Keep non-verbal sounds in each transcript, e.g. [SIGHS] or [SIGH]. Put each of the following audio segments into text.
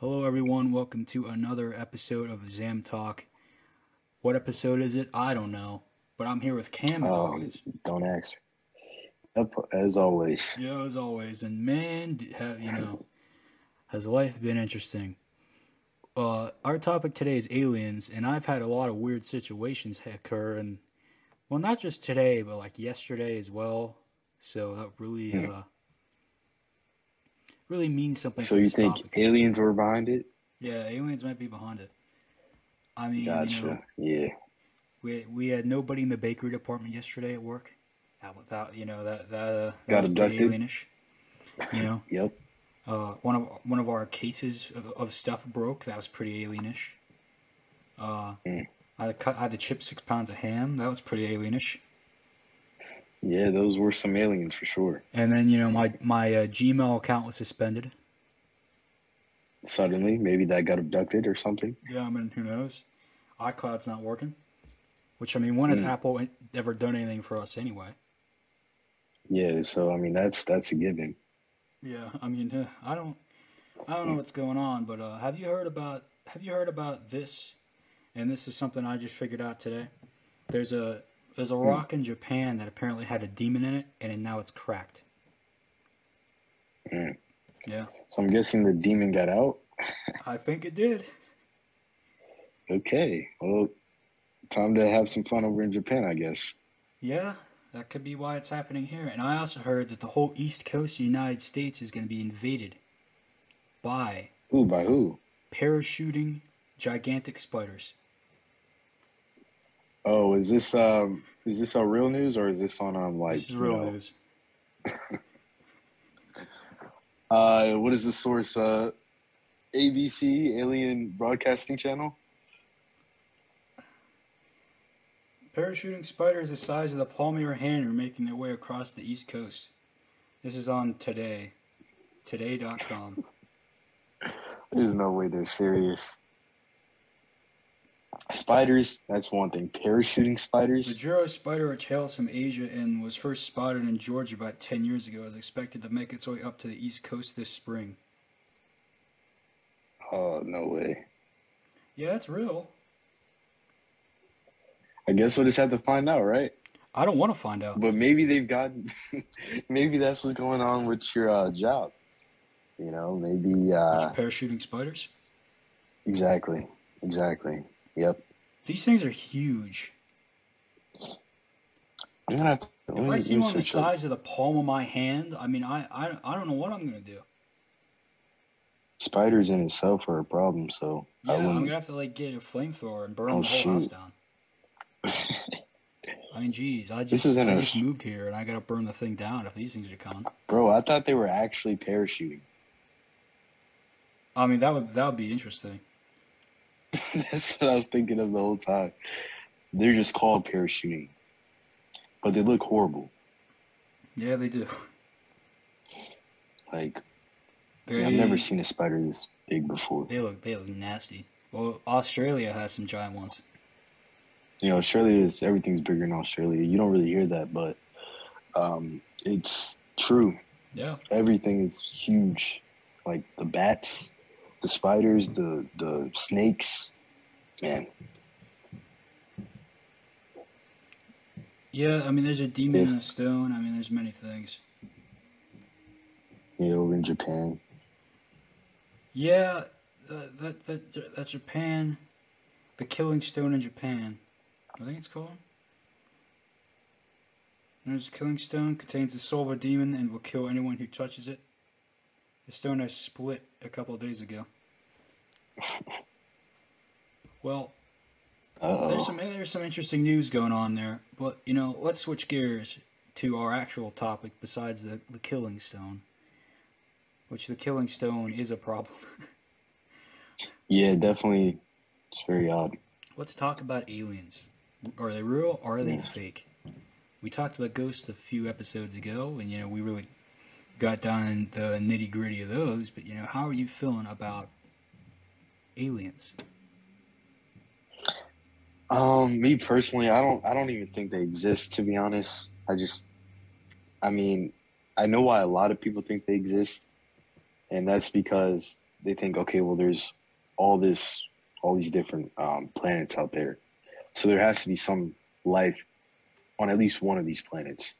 Hello, everyone. Welcome to another episode of Zam Talk. What episode is it? I don't know, but I'm here with Cam as Oh, always. don't ask. As always. Yeah, as always. And man, you know, has life been interesting? Uh, our topic today is aliens, and I've had a lot of weird situations occur, and well, not just today, but like yesterday as well. So that really, Hmm. uh, really means something. So you think topic. aliens were behind it? Yeah, aliens might be behind it. I mean, Gotcha. you know, yeah. we we had nobody in the bakery department yesterday at work. That without you know that that, uh, that Got was pretty abducted? alienish. You know, [LAUGHS] Yep. uh, one of one of our cases of, of stuff broke. That was pretty alienish. Uh, Mm. I cut I had to chip six pounds of ham. That was pretty alienish. Yeah, those were some aliens for sure. And then you know my my uh, Gmail account was suspended. Suddenly, maybe that got abducted or something. Yeah, I mean who knows? iCloud's not working. Which I mean, when has Mm. Apple ever done anything for us anyway? Yeah, so I mean that's that's a given. Yeah, I mean, uh, I don't, I don't know what's going on, but uh, have you heard about, have you heard about this? And this is something I just figured out today. There's a, there's a rock in Japan that apparently had a demon in it, and now it's cracked. Mm. Yeah, So I'm guessing the demon got out. I think it did. Okay. Well, time to have some fun over in Japan, I guess. Yeah, that could be why it's happening here. And I also heard that the whole East Coast of the United States is going to be invaded by Who by who? parachuting gigantic spiders. Oh, is this um is this a real news or is this on um like this is you real know, news. [LAUGHS] Uh, what is the source? Uh, ABC Alien Broadcasting Channel. Parachuting spiders the size of the palm of your hand are making their way across the East Coast. This is on Today. Today.com. [LAUGHS] There's no way they're serious. Spiders, that's one thing. Parachuting spiders. The. Joro spider hails from Asia and was first spotted in Georgia about 10 years ago. is expected to make its way up to the East Coast this spring. Oh no way. Yeah, it's real. I guess we'll just have to find out, right? I don't want to find out. But maybe they've got, [LAUGHS] maybe that's what's going on with your uh, job. You know, maybe uh, Parachuting spiders? exactly, exactly. Yep. These things are huge. I'm gonna. Have to, If I see one the size of the palm of my hand, I mean, I, I, I don't know what I'm going to do. spiders in itself are a problem, so Yeah, I I'm gonna have to like get a flamethrower and burn Oh, the whole house down. [LAUGHS] I mean, geez, I just I just moved here and I gotta burn the thing down if these things are coming. Bro, I thought they were actually parachuting. I mean, that would that would be interesting. [LAUGHS] That's what I was thinking of the whole time. They're just called parachuting, but they look horrible. Yeah, they do. Like They, I've never seen a spider this big before. They look they look nasty. Well, Australia has some giant ones. You know, Australia is everything's bigger in Australia. You don't really hear that, but um, it's true. Yeah, Everything is huge. Like the bats, the spiders, the the snakes. Man, yeah. I mean, there's a demon in a stone. I mean, there's many things. you know, over in Japan. Yeah, that that that, that Japan, the Killing Stone in Japan, I think it's called. There's a Killing Stone contains the soul of a demon and will kill anyone who touches it. The stone has split a couple of days ago. Well, Uh there's some there's some interesting news going on there, but you know, let's switch gears to our actual topic besides the the Killing Stone, which the Killing Stone is a problem. [LAUGHS] Yeah, definitely. It's very odd. Let's talk about aliens. Are they real or are they Yeah. fake? We talked about ghosts a few episodes ago, and you know we really got down the nitty gritty of those. But you know, how are you feeling about aliens? Um, me personally, I don't I don't even think they exist to be honest. I just I mean, I know why a lot of people think they exist, and that's because they think, okay, well, there's all this, all these different um, planets out there, so there has to be some life on at least one of these planets.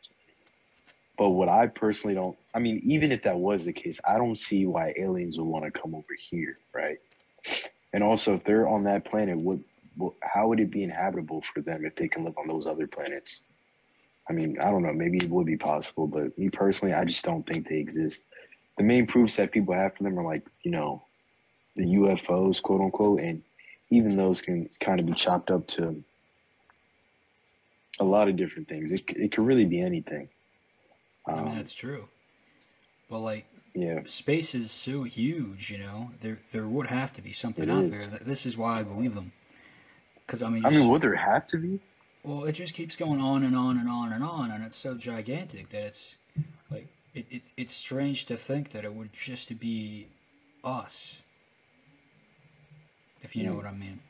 But what I personally don't, I mean, even if that was the case, I don't see why aliens would want to come over here, right? And also, if they're on that planet, what, what, how would it be inhabitable for them if they can live on those other planets? I mean, I don't know. Maybe it would be possible, but me personally, I just don't think they exist. The main proofs that people have for them are like, you know, the UFOs, quote unquote, and even those can kind of be chopped up to a lot of different things. It it could really be anything. I mean, Um, that's true. But like, yeah, space is so huge, you know. There there would have to be something It out is. there. This is why I believe them. Because I mean, I mean, would there have to be? well, it just keeps going on and on and on and on, and it's so gigantic that it's like it, it it's strange to think that it would just be us. If you know Mm. what I mean.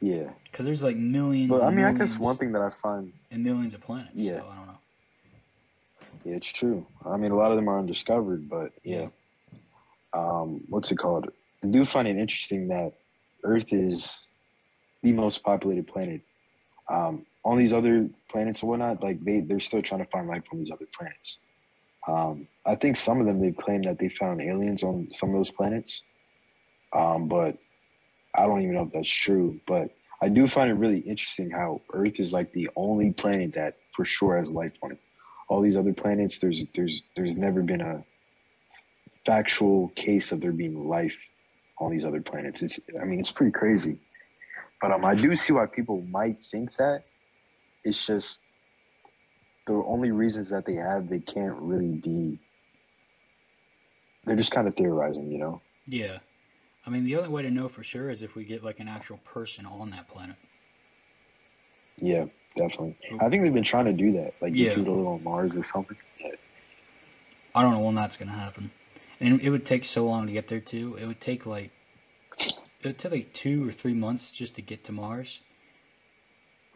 Yeah, Because there's like millions. but I mean, I guess one thing that I find, and millions of planets. Yeah. So I don't know. yeah, it's true. I mean, a lot of them are undiscovered, but Yeah. Um, what's it called? I do find it interesting that Earth is the most populated planet. Um, all these other planets and whatnot, like they they're still trying to find life on these other planets. Um, I think some of them they've claimed that they found aliens on some of those planets, um, but I don't even know if that's true. But I do find it really interesting how Earth is like the only planet that for sure has life on it. All these other planets, there's there's there's never been a factual case of there being life on these other planets. It's I mean it's pretty crazy. But um I do see why people might think that. It's just the only reasons that they have they can't really be they're just kind of theorizing, you know? Yeah. I mean, the only way to know for sure is if we get like an actual person on that planet. Yeah, definitely. I think they've been trying to do that, like Yeah. get people to live on Mars or something. I don't know when that's gonna happen, and it would take so long to get there too. It would take like it would take like two or three months just to get to Mars.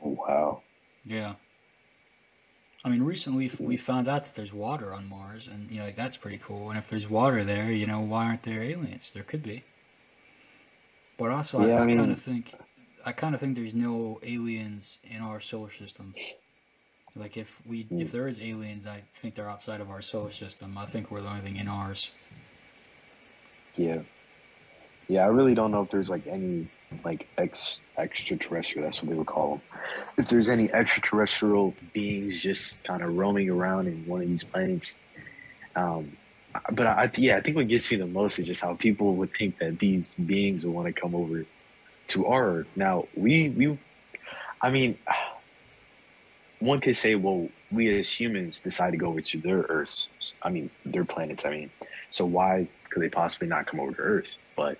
Oh, wow. Yeah. I mean, recently we found out that there's water on Mars, and you know, like that's pretty cool. And if there's water there, you know, why aren't there aliens? There could be. But also, Yeah, I, I I mean- kind of think, I kind of think there's no aliens in our solar system. Like if we, Hmm. if there is aliens, I think they're outside of our solar system. I think we're the only thing in ours. Yeah. Yeah, I really don't know if there's like any like ex extraterrestrial, that's what they would call them. If there's any extraterrestrial beings just kind of roaming around in one of these planets. Um, but I, yeah, I think what gets me the most is just how people would think that these beings would want to come over to our Earth. Now, we, we, I mean, one could say, well, we as humans decide to go over to their Earths. I mean, their planets, I mean. So why could they possibly not come over to Earth? But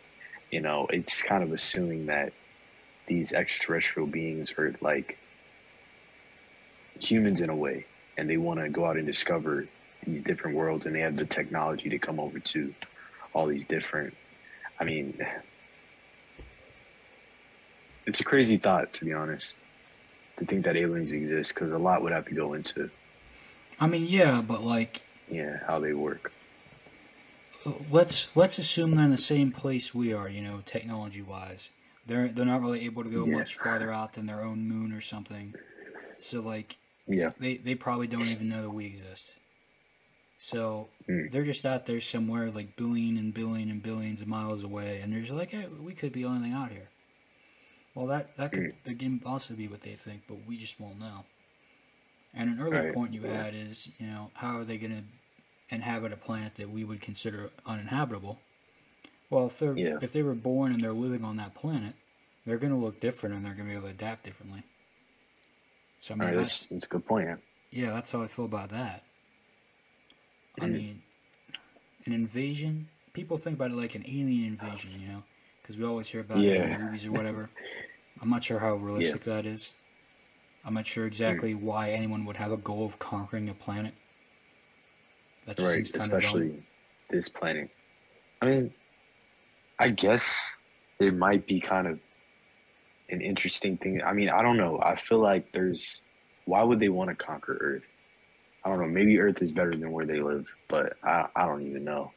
you know, it's kind of assuming that these extraterrestrial beings are like humans in a way, and they want to go out and discover these different worlds, and they have the technology to come over to all these different. I mean, it's a crazy thought to be honest, to think that aliens exist because a lot would have to go into I mean, yeah, but like, yeah how they work. let's let's assume they're in the same place we are. You know, technology wise, they're they're not really able to go Yeah. much farther out than their own moon or something. So like, Yeah, they they probably don't even know that we exist. So Mm. they're just out there somewhere, like billion and billion and billions of miles away, and they're just like, hey, we could be the only thing out here. Well, that that could again also be what they think, but we just won't know. And an earlier Right, point you yeah. had is, you know, how are they going to inhabit a planet that we would consider uninhabitable? Well, if they're Yeah. if they were born and they're living on that planet, they're going to look different and they're going to be able to adapt differently. So I mean, right, that's that's, that's a good point. Yeah. yeah, that's how I feel about that. I Mm. mean, an invasion. People think about it like an alien invasion, you know, because we always hear about it in movies or whatever. [LAUGHS] I'm not sure how realistic that is. I'm not sure exactly Mm. why anyone would have a goal of conquering a planet. That just right seems kind of especially dumb. this planet i mean i guess it might be kind of an interesting thing i mean i don't know i feel like there's why would they want to conquer earth i don't know maybe earth is better than where they live but i, I don't even know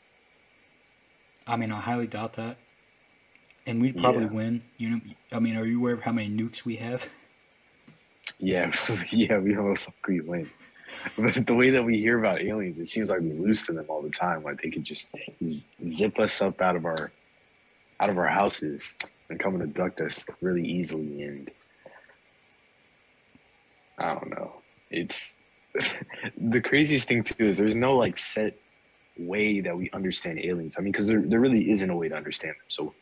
I mean, I highly doubt that. And we'd probably Yeah. win. You know, I mean, are you aware of how many nukes we have? [LAUGHS] Yeah, [LAUGHS] yeah, we most likely [LAUGHS] win. But the way that we hear about aliens, it seems like we lose to them all the time. Like they could just zip us up out of our out of our houses and come and abduct us really easily. And I don't know. It's the craziest thing too is there's no like set way that we understand aliens. I mean, because there there really isn't a way to understand them. So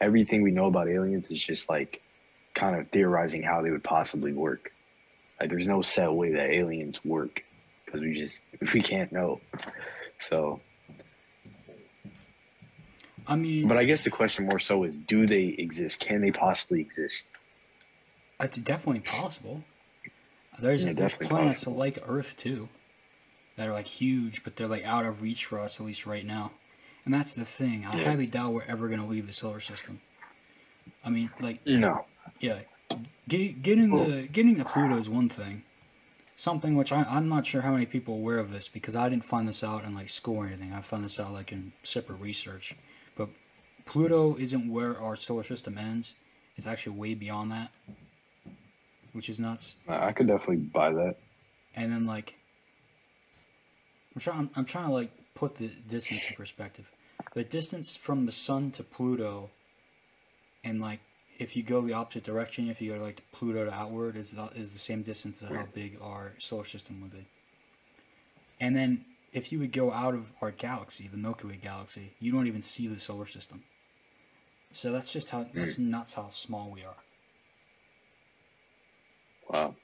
everything we know about aliens is just like kind of theorizing how they would possibly work. Like there's no set way that aliens work because we just [LAUGHS] we can't know. So, I mean, but I guess the question more so is, do they exist? Can they possibly exist? it's definitely possible. There's, Yeah, there's planets possible. like Earth too that are like huge, but they're like out of reach for us at least right now. And that's the thing. I Yeah. highly doubt we're ever going to leave the solar system. I mean, like No. Yeah, Get, getting the getting to Pluto is one thing. Something which I, I'm not sure how many people are aware of this because I didn't find this out in like school or anything. I found this out like in separate research. But Pluto isn't where our solar system ends. It's actually way beyond that, which is nuts. I could definitely buy that. And then like, I'm trying. I'm trying to like put the distance in perspective. The distance from the sun to Pluto, and like if you go the opposite direction, if you go like Pluto to outward, is the, is the same distance to how big our solar system would be. And then if you would go out of our galaxy, the Milky Way galaxy, you don't even see the solar system. So that's just how that's hmm. nuts how small we are. Wow.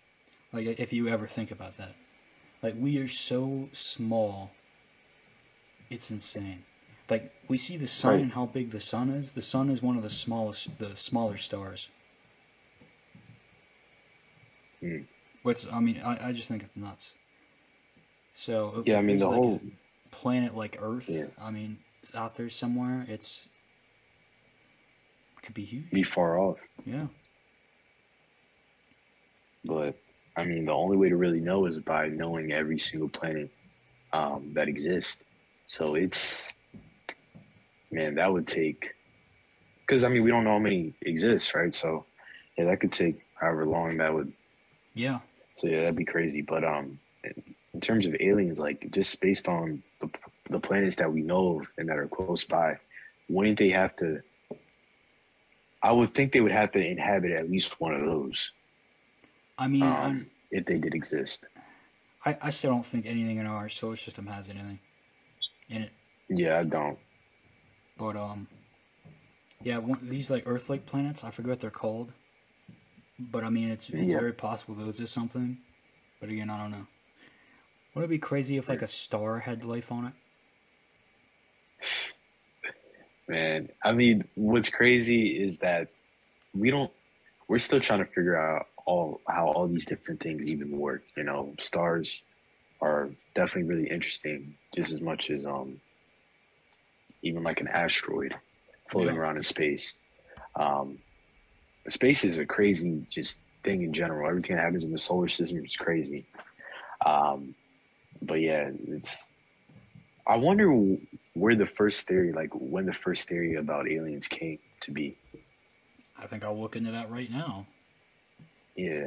Like if you ever think about that, like we are so small, it's insane. Like we see the sun Right. and how big the sun is. The sun is one of the smallest, the smaller stars. Hmm. What's I mean, I, I just think it's nuts. So Yeah, I mean, the like, whole- planet like Earth. Yeah. I mean, it's out there somewhere. It's could be huge. Be far off. Yeah. But I mean, the only way to really know is by knowing every single planet um, that exists. So it's, man, that would take, because I mean, we don't know how many exist, right? So yeah, that could take however long that would. Yeah. So yeah, that'd be crazy. But um, in terms of aliens, like just based on the the planets that we know of and that are close by, wouldn't they have to? I would think they would have to inhabit at least one of those I mean, um, if they did exist. I, I still don't think anything in our solar system has anything in it. Yeah, I don't. But um, yeah, one, these like Earth-like planets, I forget what they're called. But I mean, it's it's Yeah. very possible those is something. But again, I don't know. Wouldn't it be crazy if like a star had life on it? [SIGHS] Man, I mean, what's crazy is that we don't. We're still trying to figure out all how all these different things even work. You know, stars are definitely really interesting, just as much as um, even like an asteroid floating Yeah. around in space. Um, space is a crazy just thing in general. Everything that happens in the solar system is crazy. Um, but yeah, it's. I wonder where the first theory, like when the first theory about aliens came to be. I think I'll look into that right now. Yeah.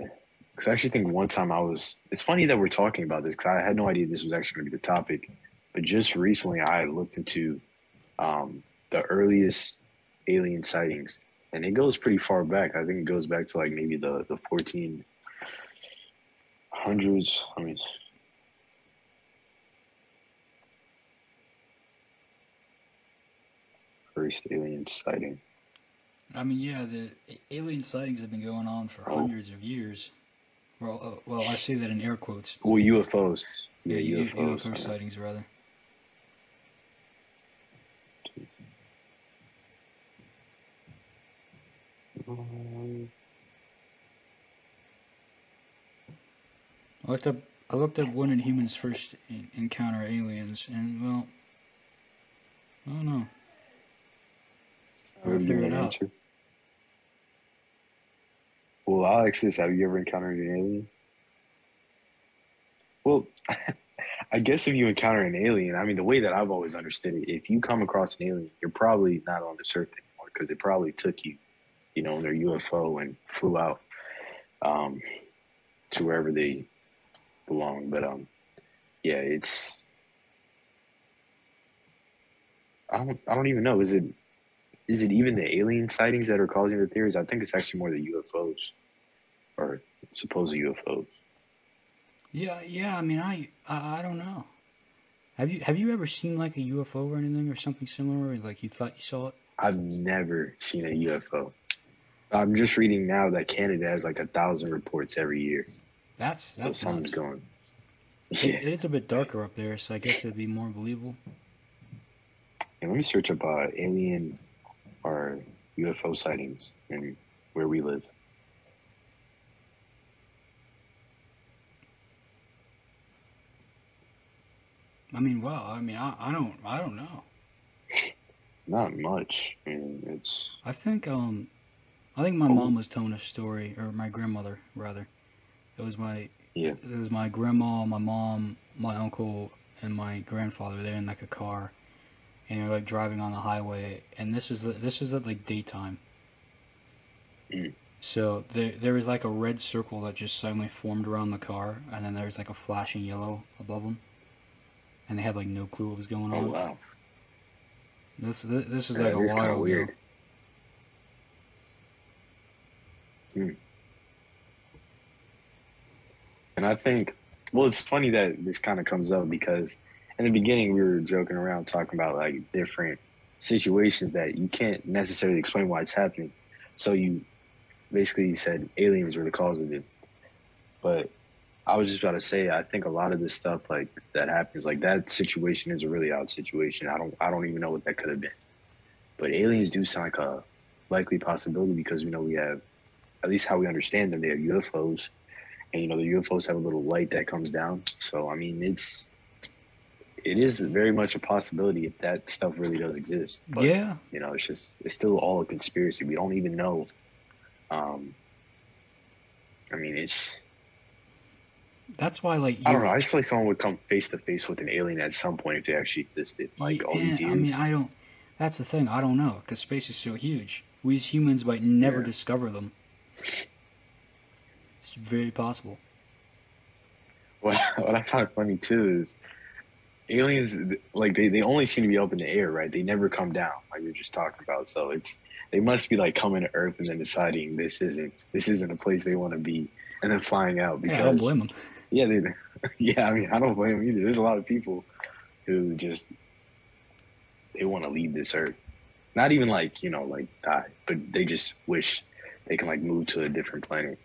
Because I actually think one time I was. It's funny that we're talking about this because I had no idea this was actually going to be the topic. But just recently, I looked into um, the earliest alien sightings, and it goes pretty far back. I think it goes back to like maybe the the fourteen hundreds. I mean, first alien sighting. I mean, yeah, the alien sightings have been going on for Oh. hundreds of years. Well, uh, well, I say that in air quotes. Well, UFOs. Yeah, UFOs. UFO sightings, rather. Um, I looked up. I looked up when did humans first encounter aliens, and well, I don't know. I I'll would figure it out. answer. Well, Alexis, have you ever encountered an alien? Well, [LAUGHS] I guess if you encounter an alien, I mean, the way that I've always understood it, if you come across an alien, you're probably not on this earth anymore because they probably took you, you know, their UFO and flew out um, to wherever they belong. But um, yeah, it's I don't I don't even know. Is it is it even the alien sightings that are causing the theories? I think it's actually more the UFOs or supposed UFOs. Yeah, yeah. I mean, I, I, I don't know. Have you have you ever seen like a UFO or anything or something similar? Or, like you thought you saw it? I've never seen a UFO. I'm just reading now that Canada has like a thousand reports every year. That's So that's something's nuts. going. It, Yeah. it's a bit darker up there, so I guess it'd be more believable. And let me search up uh, alien or UFO sightings in where we live. I mean, well, I mean, I, I don't I don't know. Not much. I mean, it's I think um, I think my Oh. mom was telling a story, or my grandmother rather. It was my yeah. it was my grandma, my mom, my uncle, and my grandfather. They're in like a car, and they're like driving on the highway. And this was this was at like daytime. Mm. So there there was like a red circle that just suddenly formed around the car, and then there was like a flashing yellow above them, and they had like no clue what was going Oh on. wow. This this, was Yeah, like a while ago. weird. Hmm. And I think, well, it's funny that this kind of comes up because in the beginning we were joking around talking about like different situations that you can't necessarily explain why it's happening. So you basically said aliens were the cause of it. But I was just about to say, I think a lot of this stuff like that happens, like that situation is a really odd situation. I don't, I don't even know what that could have been. But aliens do sound like a likely possibility because we know we have, at least how we understand them, they have UFOs, and you know the UFOs have a little light that comes down. So I mean, it's it is very much a possibility if that stuff really does exist. But, yeah, you know, it's just it's still all a conspiracy. We don't even know. Um, I mean, it's that's why like I don't know. I just feel like someone would come face to face with an alien at some point if they actually existed. Like all these years. I mean, I don't. That's the thing. I don't know because space is so huge. We as humans might never Yeah. discover them. It's very possible. What, [LAUGHS] what I find funny too is aliens like they, they only seem to be up in the air, right? They never come down, like we were just talking about. So it's they must be like coming to Earth and then deciding this isn't this isn't a place they want to be, and then flying out because Yeah, I don't blame them. yeah, they, [LAUGHS] yeah. I mean, I don't blame them either. There's a lot of people who just they want to leave this Earth, not even like you know like die, but they just wish they can like move to a different planet.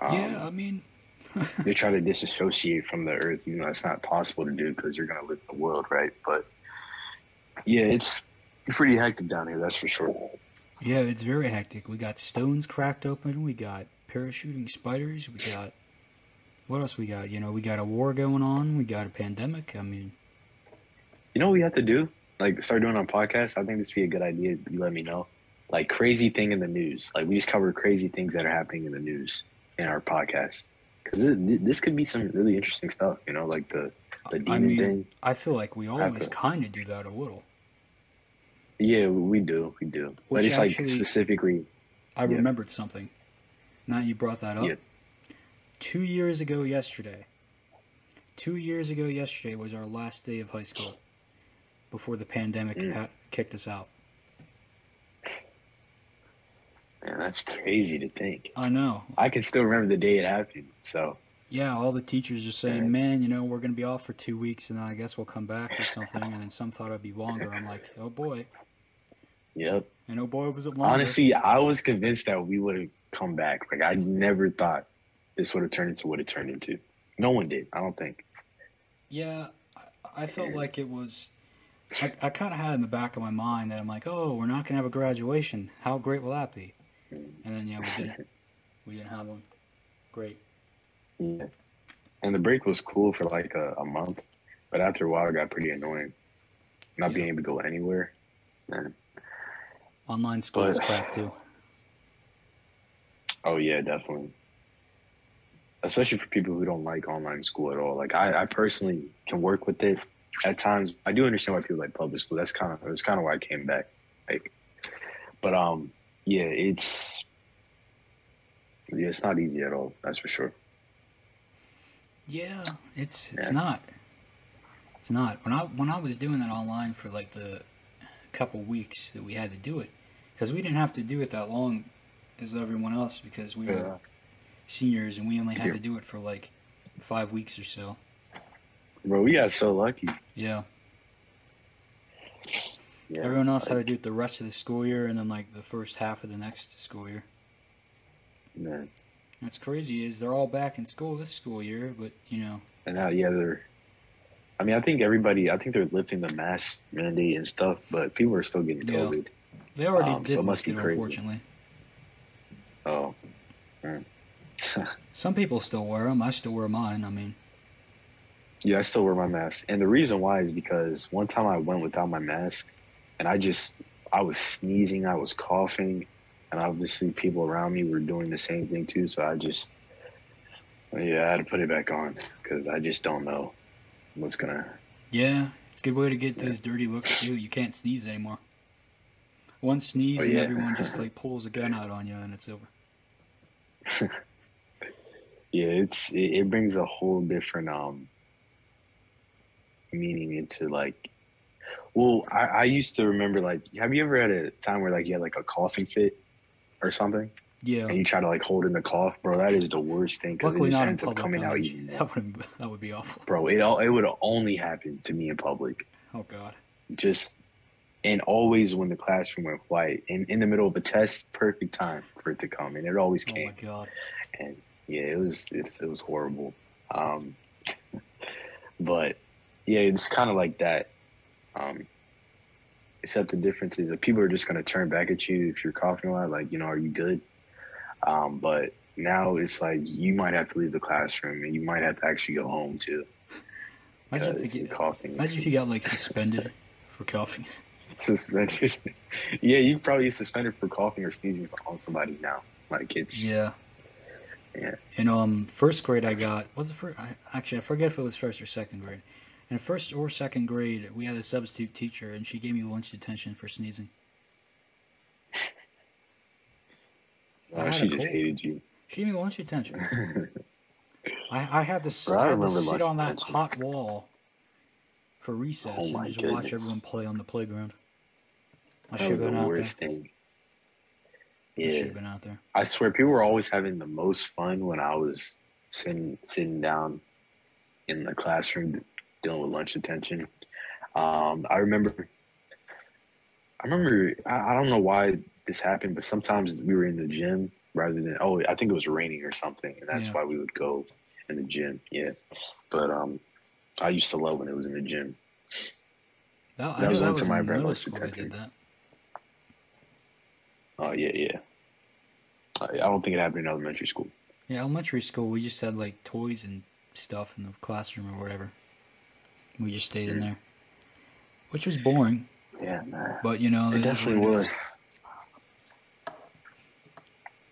Um, yeah, I mean, [LAUGHS] they try to disassociate from the earth. You know, it's not possible to do because you're going to live in the world, right? But yeah, it's pretty hectic down here, that's for sure. yeah, it's very hectic. We got stones cracked open. We got parachuting spiders. We got what else? We got you know, we got a war going on. We got a pandemic. I mean, You know what we have to do? Like, start doing on podcast. I think this would be a good idea. You let me know. Like, crazy thing in the news. Like, we just cover crazy things that are happening in the news in our podcast. Because this, this could be some really interesting stuff, you know, like the, the demon I mean, thing. I feel like we always kind of do that a little. Yeah, we do. We do. but it's actually- like specifically. I Yeah. remembered something. Now you brought that up. Yeah. Two years ago yesterday. Two years ago yesterday was our last day of high school before the pandemic Mm. ha- kicked us out. Man, that's crazy to think. I know. I can still remember the day it happened. So, Yeah, all the teachers are saying, Yeah. "Man, you know, we're going to be off for two weeks, and then I guess we'll come back or something." And then some thought it'd be longer. I'm like, "Oh boy!" yep. And oh boy, was it longer? Honestly, I was convinced that we would have come back. Like I never thought this would have turned into what it turned into. No one did. I don't think. Yeah, I, I felt like it was. I, I kind of had in the back of my mind that I'm like, oh, we're not gonna have a graduation. How great will that be? And then yeah, we didn't. [LAUGHS] We didn't have one. Great. Yeah. And the break was cool for like a, a month, but after a while, it got pretty annoying. Not being able to go anywhere. Man. Online school is crap too. [SIGHS] Oh yeah, definitely. especially for people who don't like online school at all. Like I, I personally can work with it at times. I do understand why people like public school. That's kind of that's kind of why I came back. Like, but um, yeah, it's yeah, it's not easy at all. That's for sure. Yeah, it's it's yeah. not. It's not. When I when I was doing that online for like the couple weeks that we had to do it, because we didn't have to do it that long as everyone else because we yeah. were seniors and we only had to do it for like five weeks or so. Bro, we got so lucky. Yeah. Yeah Everyone else like, had to do it the rest of the school year and then like the first half of the next school year. Man. What's crazy is they're all back in school this school year, but you know. And now, yeah, they're. I mean, I think everybody. I think they're lifting the mask mandate and stuff, but people are still getting yeah. COVID. They already um, did so it lift it, unfortunately. Oh. [LAUGHS] Some people still wear them. I still wear mine. I mean. Yeah, I still wear my mask, and the reason why is because one time I went without my mask, and I just I was sneezing, I was coughing, and obviously people around me were doing the same thing too. So I just, yeah, I had to put it back on because I just don't know what's gonna. Yeah, it's a good way to get those dirty looks too. You can't sneeze anymore. One sneeze oh, yeah. and everyone just [LAUGHS] like pulls a gun out on you and it's over. [LAUGHS] yeah, it's it, it brings a whole different um meaning into like well, I, I used to remember like have you ever had a time where like you had like a coughing fit or something? Yeah. And you try to like hold in the cough, bro. That is the worst thing because it just ends up coming out even That would [LAUGHS] that would be awful, bro. It all it would only happen to me in public. Oh God. Just and always when the classroom went quiet in, in the middle of a test, perfect time for it to come, and it always came. Oh my god! And yeah, it was it, it was horrible. Um, [LAUGHS] but yeah, it's kind of like that. Um, except the difference is that people are just going to turn back at you if you're coughing a lot. Like, you know, are you good? Um, but now it's like you might have to leave the classroom and you might have to actually go home too. Imagine if, you get, coughing imagine if you got like suspended for coughing. [LAUGHS] suspended. [LAUGHS] yeah, you probably suspended for coughing or sneezing on somebody now. Like it's yeah. Yeah. In um first grade, I got was it first? I, actually, I forget if it was first or second grade. In first or second grade, we had a substitute teacher, and she gave me lunch detention for sneezing. Oh, she just hated you. She gave me lunch detention. [LAUGHS] I, I had to, Bro, I had to sit on that hot wall for recess oh and just goodness. watch everyone play on the playground. I should have been out there. Thing. Yeah, should have been out there. I swear, people were always having the most fun when I was sitting sitting down in the classroom dealing with lunch detention. Um, I remember, I remember, I, I don't know why this happened, but sometimes we were in the gym rather than oh, I think it was raining or something, and that's yeah. why we would go in the gym. Yeah, but um, I used to love when it was in the gym. that was that was my middle school. I did that. Oh yeah, yeah. I, I don't think it happened in elementary school. Yeah, elementary school we just had like toys and stuff in the classroom or whatever. We just stayed in there, which was boring. Yeah, man. But you know, it definitely was.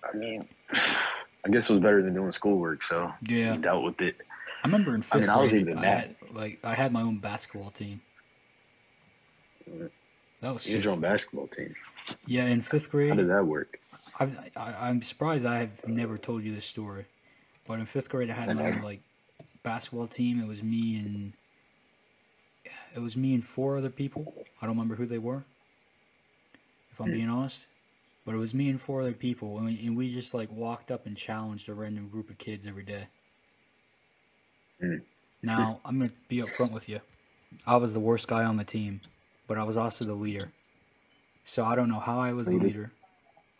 I mean, I guess it was better than doing schoolwork, so yeah, dealt with it. I remember in fifth I mean, grade, I was even I had, like I had my own basketball team. That was you your own basketball team. Yeah, in fifth grade. How did that work? I've, I, am surprised I have never told you this story, but in fifth grade I had my own like basketball team. It was me and it was me and four other people. I don't remember who they were, if I'm hmm. being honest. But it was me and four other people, and we, and we just like walked up and challenged a random group of kids every day. Mm. Now I'm gonna be upfront with you. I was the worst guy on the team, but I was also the leader. So I don't know how I was the leader.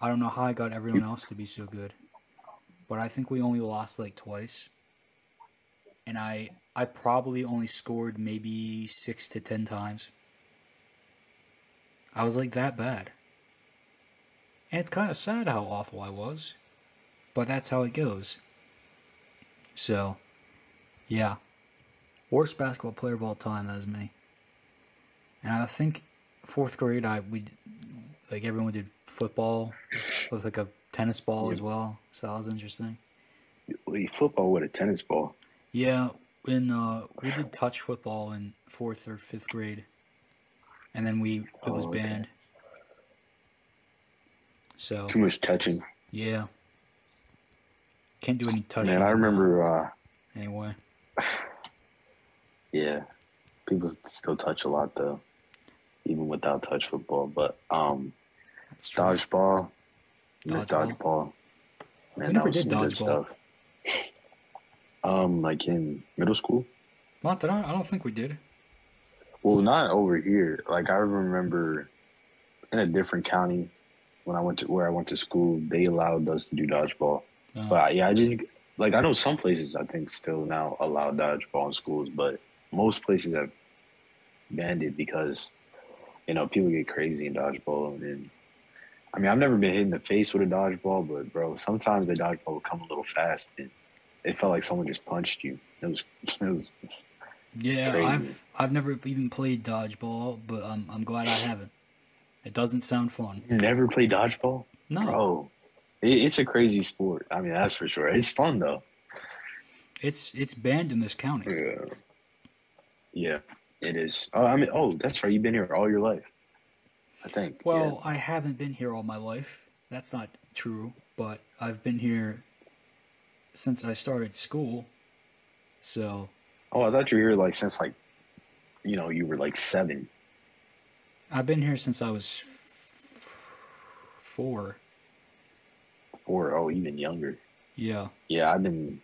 I don't know how I got everyone else to be so good. But I think we only lost like twice. And I I probably only scored maybe six to ten times. I was like that bad. And it's kind of sad how awful I was. But that's how it goes. So, yeah. Worst basketball player of all time, that is me. And I think fourth grade, I we like everyone did football with like a tennis ball as well. So that was interesting. Football with a tennis ball. Yeah, in uh, we did touch football in fourth or fifth grade, and then we it was Oh, okay. banned. So Too much touching. yeah, can't do any touching. Man, I remember. uh anyway. [LAUGHS] Yeah, people still touch a lot though, even without touch football. But um, dodgeball, Dodgeball? dodgeball. Man, We never did dodgeball. Um, like in middle school. Not that I, I don't think we did. Well, not over here. Like I remember in a different county when I went to where I went to school, they allowed us to do dodgeball. Uh, But yeah, I didn't like. I know some places I think still now allow dodgeball in schools, but most places have banned it because you know people get crazy in dodgeball. And I mean, I've never been hit in the face with a dodgeball, but bro, sometimes the dodgeball would come a little fast, and it felt like someone just punched you. It was, it was yeah, crazy. I've I've never even played dodgeball, but I'm I'm glad I haven't. It doesn't sound fun. you never played dodgeball, No, bro. It, it's a crazy sport. I mean, that's for sure. It's fun though. it's it's banned in this county. Yeah. Yeah, it is. Oh, I mean, oh, that's right. You've been here all your life. I think. Well, I haven't been here all my life. That's not true, but I've been here since I started school. So. Oh, I thought you were here like since like, you know, you were like seven. I've been here since I was f- 4. or oh, even younger. Yeah. Yeah, I've been.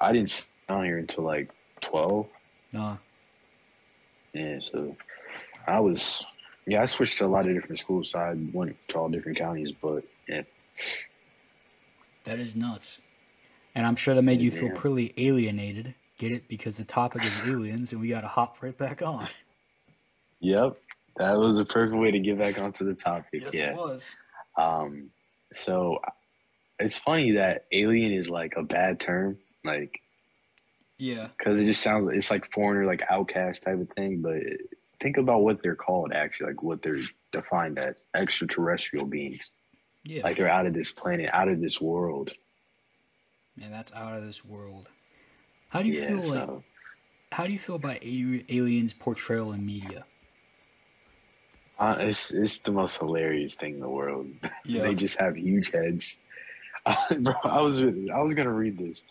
I didn't down here until like twelve. Nah. Yeah, so I was. Yeah, I switched to a lot of different schools. So I went to all different counties, but yeah, That is nuts. And I'm sure that made you feel pretty alienated. Get it? Because the topic is aliens and we got to hop right back on. yep, that was a perfect way to get back onto the topic. Yes, yeah. it was. Um, so it's funny that alien is like a bad term, like Yeah. because it just sounds it's like foreigner, like outcast type of thing. But think about what they're called actually, like what they're defined as extraterrestrial beings. Yeah. Like they're out of this planet, out of this world. Man, that's out of this world. How do you yeah, feel like how do you feel about aliens portrayal in media? uh, it's it's the most hilarious thing in the world. [LAUGHS] Yeah. they just have huge heads. [LAUGHS] Uh, bro, I was I was gonna read this.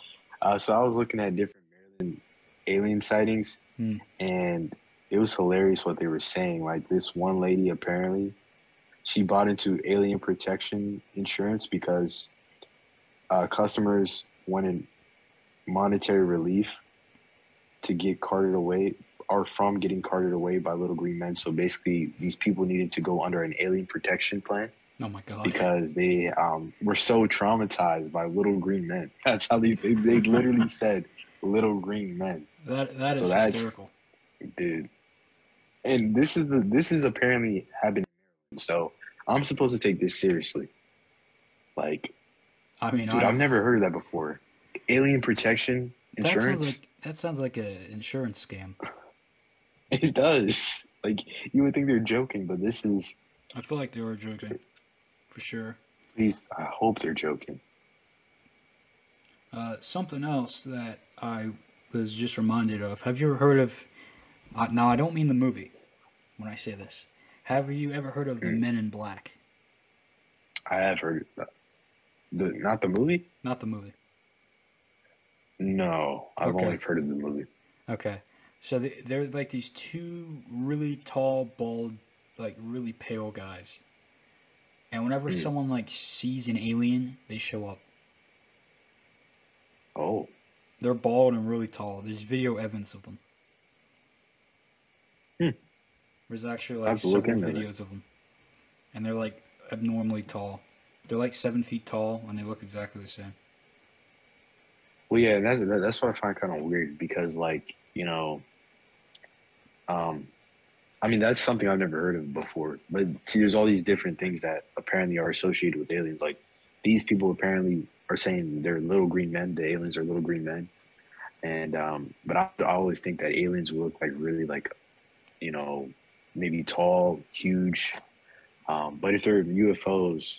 Uh, so I was looking at different Maryland alien sightings, Hmm. and it was hilarious what they were saying. Like this one lady apparently, she bought into alien protection insurance because uh, customers wanted monetary relief to get carted away or from getting carted away by little green men. So basically, these people needed to go under an alien protection plan Oh my god. because they um, were so traumatized by little green men. [LAUGHS] That's how they they, they literally [LAUGHS] said little green men, That that So is hysterical. dude. And this is the this is apparently happening. So I'm supposed to take this seriously. Like, I mean, dude, I, I've never heard of that before. Alien protection that sounds insurance. like that sounds like an insurance scam. [LAUGHS] It does. Like you would think they're joking, but this is. I feel like they were joking, for sure. At least I hope they're joking. Uh, something else that I was just reminded of. Have you ever heard of? Uh, now I don't mean the movie when I say this. Have you ever heard of the Mm. Men in Black? I have heard that. The not the movie. Not the movie. No, I've Okay. only heard of the movie. Okay. So they, they're like these two really tall, bald, like really pale guys. And whenever Hmm. someone like sees an alien, they show up. Oh, They're bald and really tall. There's video evidence of them. Hmm. There's actually like several that. videos of them, and they're like abnormally tall. They're like seven feet tall, and they look exactly the same. well, yeah, that's that's what I find kind of weird because, like, you know, um, I mean, that's something I've never heard of before. But see, there's all these different things that apparently are associated with aliens. Like these people apparently are saying they're little green men. The aliens are little green men, and um, but I, I always think that aliens will look like really like, you know, maybe tall, huge. Um, but if they're UFOs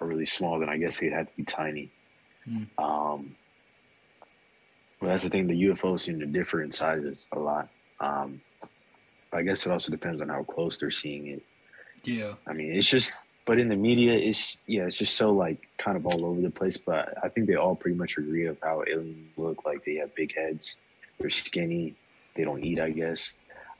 are really small, then I guess they'd have to be tiny. Hmm. Um, Well, that's the thing. The UFOs seem to differ in sizes a lot. Um, I guess it also depends on how close they're seeing it. Yeah. I mean, it's just, but in the media, it's yeah, it's just so like kind of all over the place. But I think they all pretty much agree of how aliens look. Like they have big heads, they're skinny, they don't eat, I guess,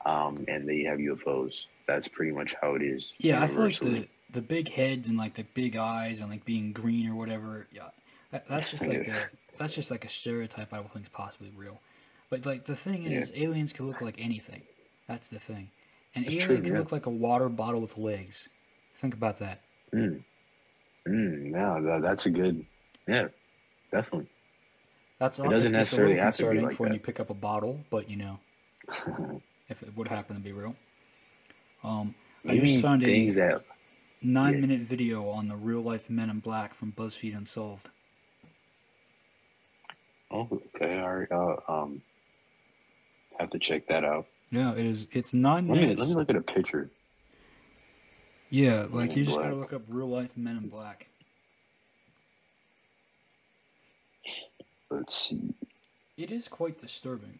um, and they have UFOs. That's pretty much how it is. Yeah, I feel like the the big head and like the big eyes and like being green or whatever. Yeah, that, that's just like a that's just like a stereotype. I don't think is possibly real. But like the thing Yeah. is, aliens can look like anything. That's the thing. An That's alien true, can yeah. look like a water bottle with legs. Think about that. Mm. Mm, yeah, that, that's a good. Yeah, definitely. That's It doesn't it's necessarily a have to be like for when you pick up a bottle, but you know, [LAUGHS] if it would happen to be real. Um, I Maybe just found a that nine yeah. minute video on the real life Men in Black from BuzzFeed Unsolved. Oh, okay. Right. Uh, um, have to check that out. Yeah, it is. It's nine Let me minutes. let me look at a picture. Yeah, like Men you just gotta look up real life Men in Black. Let's see. It is quite disturbing.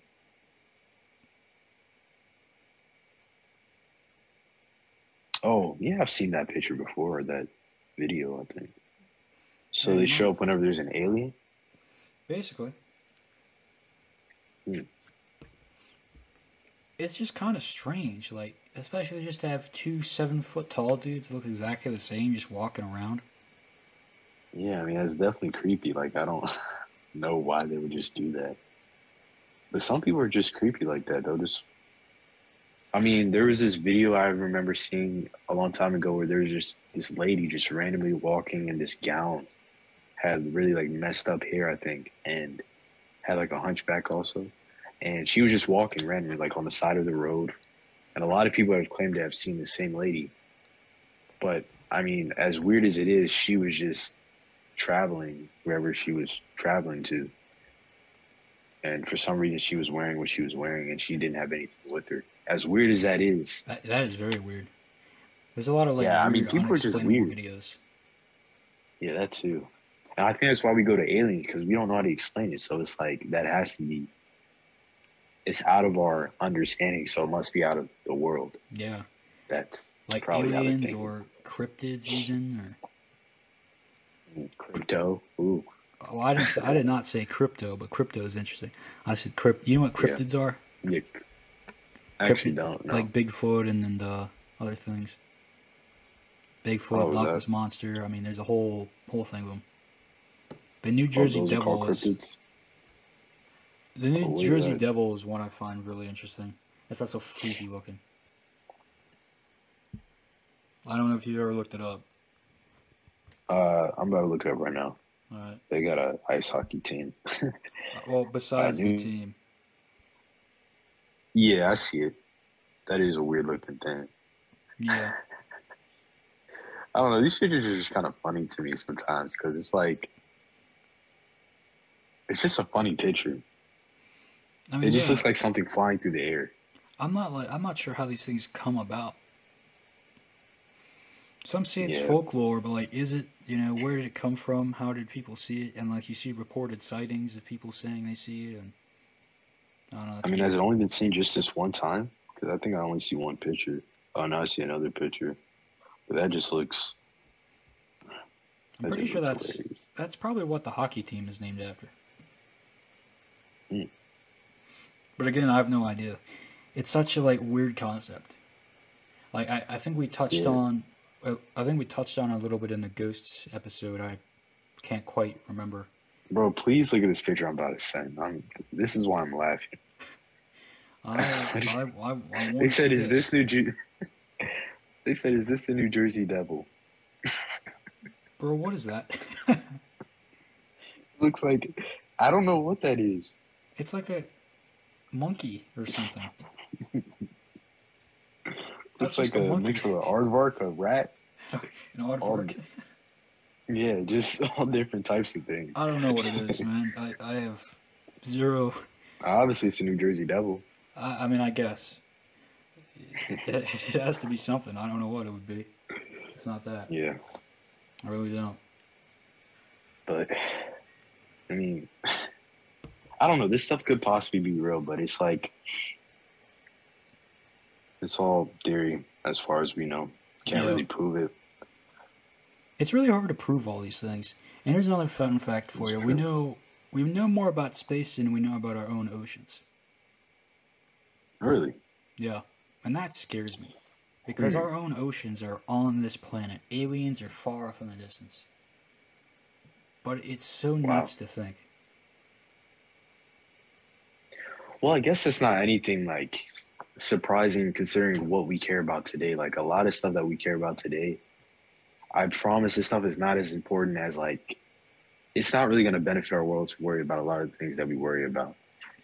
Oh, yeah, I've seen that picture before. That video, I think. So they show up whenever there's an alien. Basically. Hmm. It's just kind of strange, like especially just to have two seven foot tall dudes look exactly the same, just walking around. Yeah, I mean that's definitely creepy. Like I don't [LAUGHS] know why they would just do that. But some people are just creepy like that. They'll just I mean, there was this video I remember seeing a long time ago where there was just this lady just randomly walking in this gown, had really like messed up hair, I think, and had like a hunchback also. And she was just walking randomly, like on the side of the road. And a lot of people have claimed to have seen the same lady. But I mean, as weird as it is, she was just traveling wherever she was traveling to. And for some reason, she was wearing what she was wearing, and she didn't have anything with her. As weird as that is, That that is very weird. There's a lot of like Yeah, I mean, people are just weird. videos. yeah, that too. And I think that's why we go to aliens because we don't know how to explain it. So it's like that has to be. It's out of our understanding, so it must be out of the world. Yeah, That's like Probably aliens or cryptids, even. Or crypto. Ooh, oh, I didn't. Say, I did not say crypto, but crypto is interesting. I said crypt. You know what Yeah. cryptids are? yeah. I actually don't know. Like Bigfoot and, and uh, other things. Bigfoot, Oh, Loch Ness monster. I mean, there's a whole whole thing of them. The New Oh, Jersey are Devil is cryptids? the New Oh, Jersey that? Devil is one I find really interesting. It's not so freaky looking. I don't know if you ever looked it up. Uh, I'm about to look it up right now. All right. They got a ice hockey team. [LAUGHS] Well, besides the team, yeah, I see it. That is a weird looking thing. yeah, [LAUGHS] I don't know. These pictures are just kind of funny to me sometimes because it's like, it's just a funny picture. I mean, It just yeah, looks like something flying through the air. I'm not like I'm not sure how these things come about. Some say it's Yeah. folklore, but like, is it? You know, where did it come from? How did people see it? And like, you see reported sightings of people saying they see it, and I know. I mean, weird. has it only been seen just this one time? Because I think I only see one picture. Oh, now I see another picture. But that just looks. I'm pretty sure that's hilarious. that's probably what the hockey team is named after. Hmm. But again, I have no idea. It's such a like weird concept. Like I, I think we touched Yeah. on, I think we touched on a little bit in the ghosts episode. I can't quite remember. Bro, please look at this picture I'm about to send. I'm, this is why I'm laughing. I, I, I, I [LAUGHS] They said, "Is this New Jer-" [LAUGHS] They said, "Is this the New Jersey Devil?" [LAUGHS] bro? What is that? Looks like I don't know what that is. it's like a monkey or something. That's like a, a monkey. mix of an aardvark, a rat. An aardvark. Aard- Yeah, just all different types of things. I don't know what it is, man. I, I have zero. Obviously, it's the New Jersey Devil. I, I mean, I guess it, it has to be something. I don't know what it would be. It's not that. Yeah, I really don't. but I mean, I don't know. This stuff could possibly be real, but it's like it's all theory as far as we know. Can't Yeah. really prove it. It's really hard to prove all these things. And here's another fun fact for you: That's we know we know more about space than we know about our own oceans. Really? Yeah, and that scares me because Hmm. our own oceans are on this planet. Aliens are far off in the distance. But it's so Wow. nuts to think. Well, I guess it's not anything like surprising considering what we care about today. Like a lot of stuff that we care about today, I promise this stuff is not as important as like it's not really going to benefit our world to worry about a lot of the things that we worry about.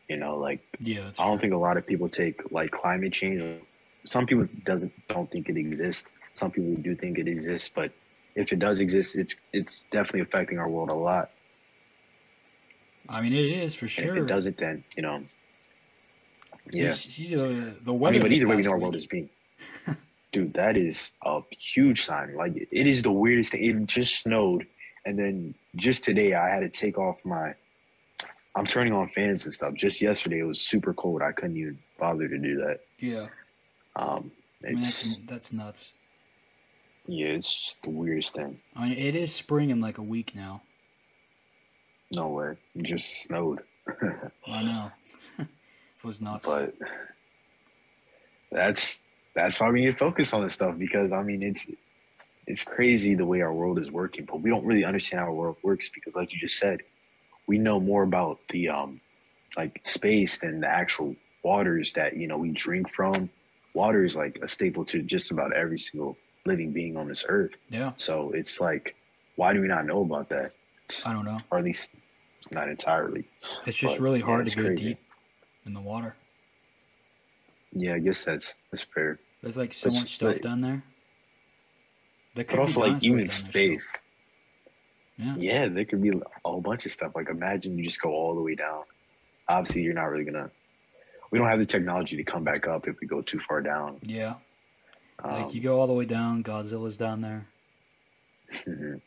You know, like Yeah, I don't true. think a lot of people take like climate change. Some people doesn't don't think it exists. Some people do think it exists, but if it does exist, it's it's definitely affecting our world a lot. I mean, it is for And sure. if it doesn't, then you know, yeah. See the, uh, the I weather. mean, but either way, we know our world is being. [LAUGHS] Dude, that is a huge sign. Like it is the weirdest thing. It just snowed, and then just today I had to take off my. I'm turning on fans and stuff. Just yesterday it was super cold. I couldn't even bother to do that. Yeah, Um, I mean, that's that's nuts. yeah, it's just the weirdest thing. I mean, it is spring in like a week now. No way, it just snowed. [LAUGHS] I know. [LAUGHS] it was nuts. but that's that's why we need to focus on this stuff because I mean it's it's crazy the way our world is working, but we don't really understand how our world works because, like you just said, we know more about the um like space than the actual waters that you know we drink from. Water is like a staple to just about every single living being on this earth. yeah, So it's like, why do we not know about that? I don't know. Or at least not entirely. It's just But, really hard it's to go crazy. deep in the water. Yeah, I guess that's that's fair. There's like so But- much stuff but- down there. But could be also, like even down there still. space. Yeah. Yeah, there could be a whole bunch of stuff. Like imagine you just go all the way down. Obviously, you're not really gonna. We don't have the technology to come back up if we go too far down. Yeah. Um, Like you go all the way down, Godzilla's down there. mhm. Um,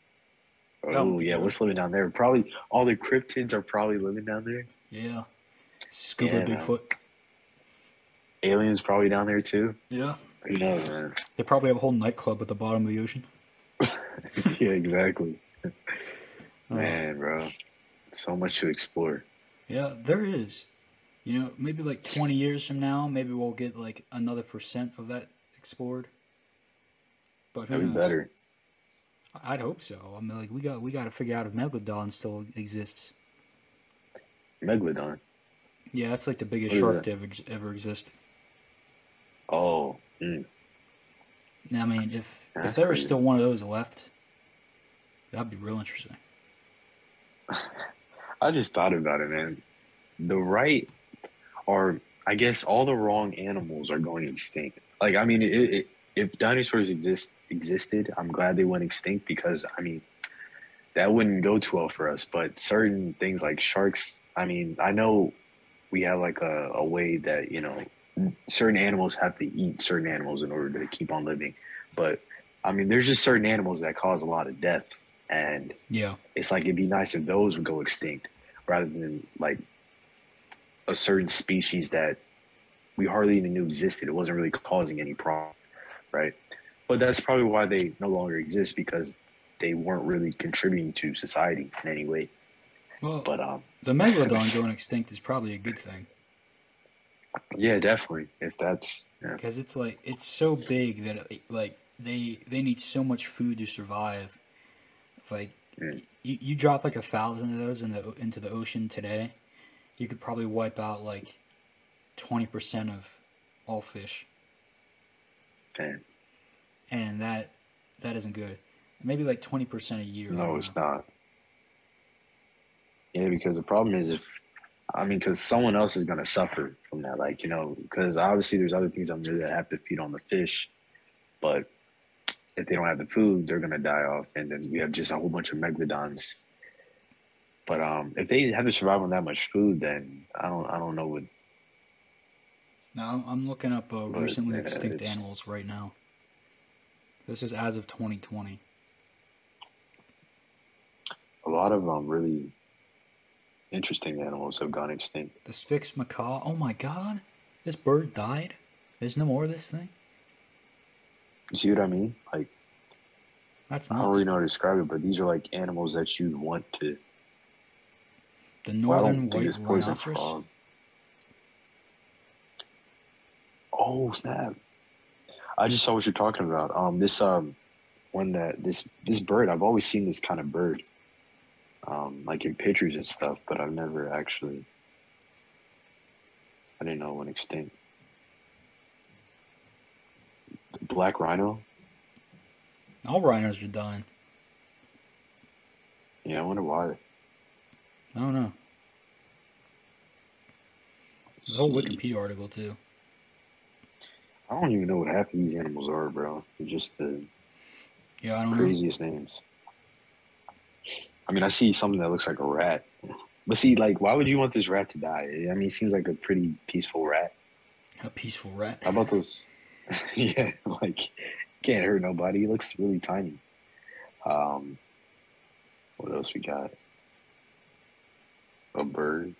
Oh yeah, what's living down there? Probably all the cryptids are probably living down there. Yeah. Scuba Yeah. Bigfoot. Aliens probably down there too. Yeah. Who knows, man? They probably have a whole nightclub at the bottom of the ocean. [LAUGHS] yeah, exactly. Uh, Man, bro, so much to explore. Yeah, there is. You know, maybe like 20 years from now, maybe we'll get like another percent of that explored. But who That'd be knows? better. I'd hope so. I mean, like we got we got to figure out if Megalodon still exists. Megalodon. Yeah, that's like the biggest What shark to ever ever exist. Oh, mm. Now, I mean, if if there was still one of those left, that'd be real interesting. I just thought about it, man. The right, or I guess all the wrong animals are going extinct. Like, I mean, it, it, if dinosaurs exist existed, I'm glad they went extinct because I mean, that wouldn't go too well for us. But certain things like sharks, I mean, I know we have like a, a way that you know certain animals have to eat certain animals in order to keep on living, but I mean, there's just certain animals that cause a lot of death, and Yeah, it's like it'd be nice if those would go extinct rather than like a certain species that we hardly even knew existed. It wasn't really causing any problem, right? But that's probably why they no longer exist because they weren't really contributing to society in any way. well, But um, the Megalodon going extinct is probably a good thing yeah, definitely. If that's yeah, because it's like it's so big that it, like they they need so much food to survive. Like Mm. you, you drop like a thousand of those in the into the ocean today, you could probably wipe out like twenty percent of all fish. man, and that that isn't good. Maybe like twenty percent a year. No, it's know. not. Yeah, because the problem is if I mean, because someone else is going to suffer from that. Like, you know, because obviously there's other things on there that have to feed on the fish. But if they don't have the food, they're going to die off. And then we have just a whole bunch of megalodons. But um, if they have to survive on that much food, then I don't, I don't know what. Now I'm- I'm looking up uh, recently yeah, extinct it's- animals right now. This is as of 2020. A lot of um really interesting animals have gone extinct. The Spix macaw. Oh my god, this bird died. There's no more of this thing. You see what I mean? Like That's I don't really know how to describe it, but these are like animals that you'd want to. The northern don't white rhinoceros. frog. Oh snap! I just saw what you're talking about. Um, this um, one that this this bird. I've always seen this kind of bird, um, like in pictures and stuff, but I've never actually. I didn't know it went extinct. Black rhino. All rhinos are dying. Yeah, I wonder why. I don't know. There's a whole Wikipedia article too. I don't even know what half of these animals are, bro. They're just the Yeah, I don't know. craziest names. I mean, I see something that looks like a rat. But see, like, why would you want this rat to die? I mean, it seems like a pretty peaceful rat. A peaceful rat. How about those? [LAUGHS] yeah, like, can't hurt nobody. He looks really tiny. Um, what else we got? A bird.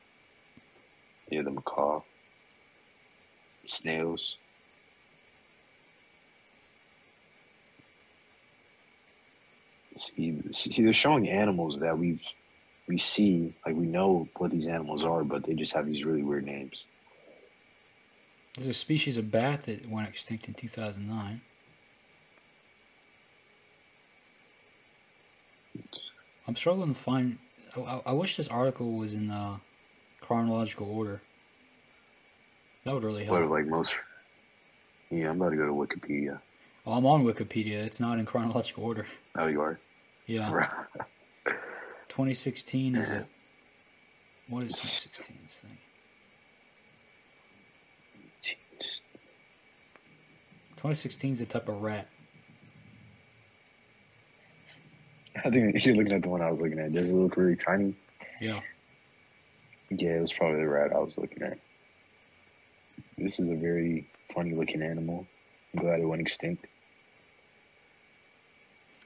Yeah, the macaw. Snails. See, see, they're showing animals that we've we see, like we know what these animals are, but they just have these really weird names. There's a species of bat that went extinct in 2009. I'm struggling to find. I, I- wish this article was in uh, chronological order. That would really help. like most, yeah, I'm about to go to Wikipedia. Oh, I'm on Wikipedia. It's not in chronological order. Oh, you are. Yeah, [LAUGHS] 2016 is it? What is 2016's thing? 2016 is a type of rat. I think [LAUGHS] you're looking at the one I was looking at. Does it look really tiny? Yeah. Yeah, it was probably the rat I was looking at. This is a very funny looking animal. I'm glad it went extinct.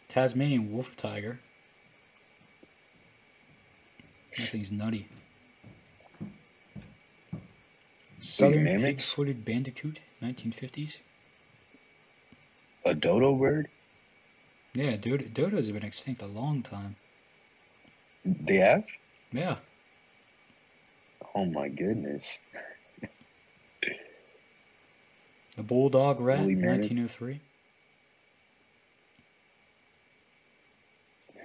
Tasmanian wolf tiger. That thing's nutty. Southern mammoths? pig-footed bandicoot, 1950s. A dodo bird? Yeah, dodo, dodos have been extinct a long time. They have? Yeah, Oh my goodness. the bulldog rat, Woolly mammoth. 1903.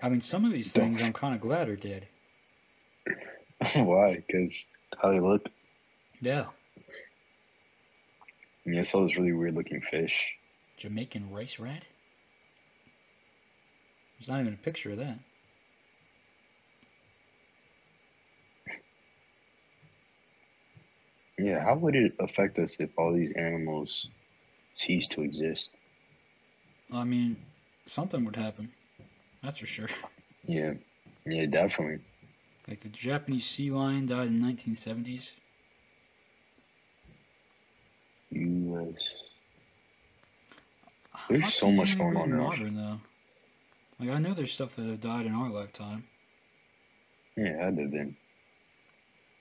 I mean, some of these things I'm kind of glad are dead. [LAUGHS] Why? Because how they look. Yeah, Yeah, I saw this really weird looking fish. Jamaican rice rat. There's not even a picture of that. Yeah, how would it affect us if all these animals cease to exist? I mean, something would happen. That's for sure. Yeah, yeah, definitely. Like the Japanese sea lion died in 1970s. U.S. I'm There's so much going on in modern though. Like I know there's stuff that have died in our lifetime. Yeah, it had to have been.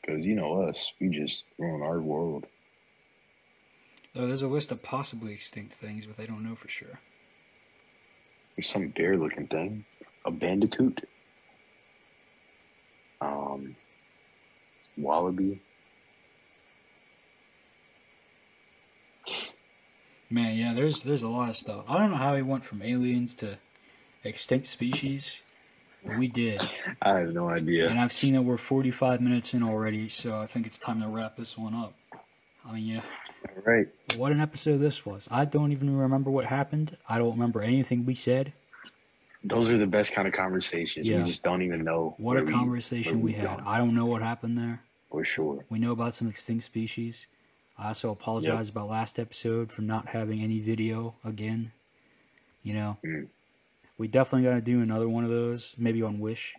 Because you know us, we just ruin our world. Though there's a list of possibly extinct things, but they don't know for sure. There's some bear looking thing. A bandicoot. Um, wallaby. Man, yeah, there's there's a lot of stuff. I don't know how we went from aliens to extinct species, but we did. I have no idea. And I've seen that we're 45 minutes in already, so I think it's time to wrap this one up. I mean, yeah, All right. what an episode this was. I don't even remember what happened. I don't remember anything we said. Those are the best kind of conversations. Yeah. We just don't even know. What a we- conversation we we've had. I don't know what happened there. For sure. We know about some extinct species. I also apologize about last episode for not having any video again. You know, Mm. we definitely got to do another one of those, maybe on Wish.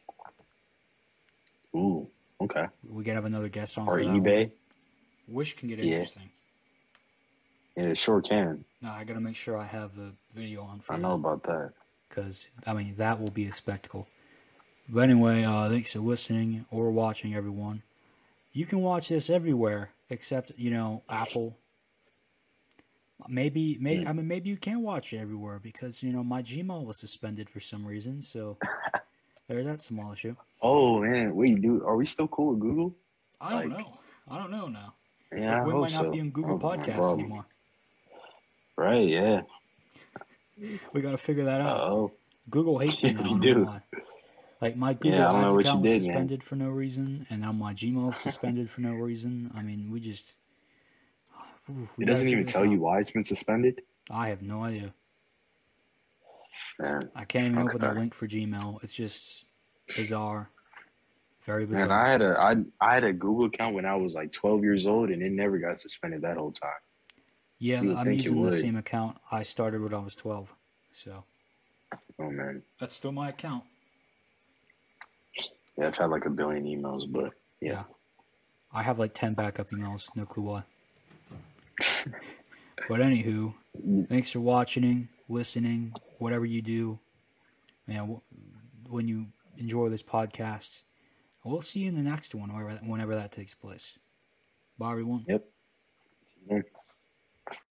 Ooh, okay. We got to have another guest on Or for one. eBay. Wish can get Yeah. interesting. Yeah, it sure can. No, I got to make sure I have the video on for I know about that. because I mean that will be a spectacle. But anyway, uh, thanks for listening or watching, everyone. You can watch this everywhere except you know Apple. Maybe, maybe Hmm. I mean maybe you can watch it everywhere because you know my Gmail was suspended for some reason. So [LAUGHS] there's that small issue. Oh man, wait, dude, are we still cool with Google? I don't Like- know. I don't know now. Yeah, I we might not so. be in Google Podcasts anymore. Right? Yeah. We got to figure that out. Oh, Google hates me [LAUGHS] now. do. Know why. Like my Google Yeah, I don't know Ads what you account was did, man. suspended for no reason, and now my Gmail is [LAUGHS] suspended for no reason. I mean, we just. [SIGHS] Ooh, we it doesn't even this tell you why it's been suspended. I have no idea. Man, I can't even open the link for Gmail. It's just bizarre. Very man, bizarre. I had a I I had a Google account when I was like 12 years old, and it never got suspended that whole time. yeah, I'm using the same account I started when I was 12. So Oh man, that's still my account. Yeah, I've had like a billion emails, but Yeah. I have like 10 backup emails. No clue why. [LAUGHS] but anywho, thanks for watching, listening, whatever you do. Man, when you enjoy this podcast, we'll see you in the next one, whenever, whenever that takes place. Bye, everyone. yep.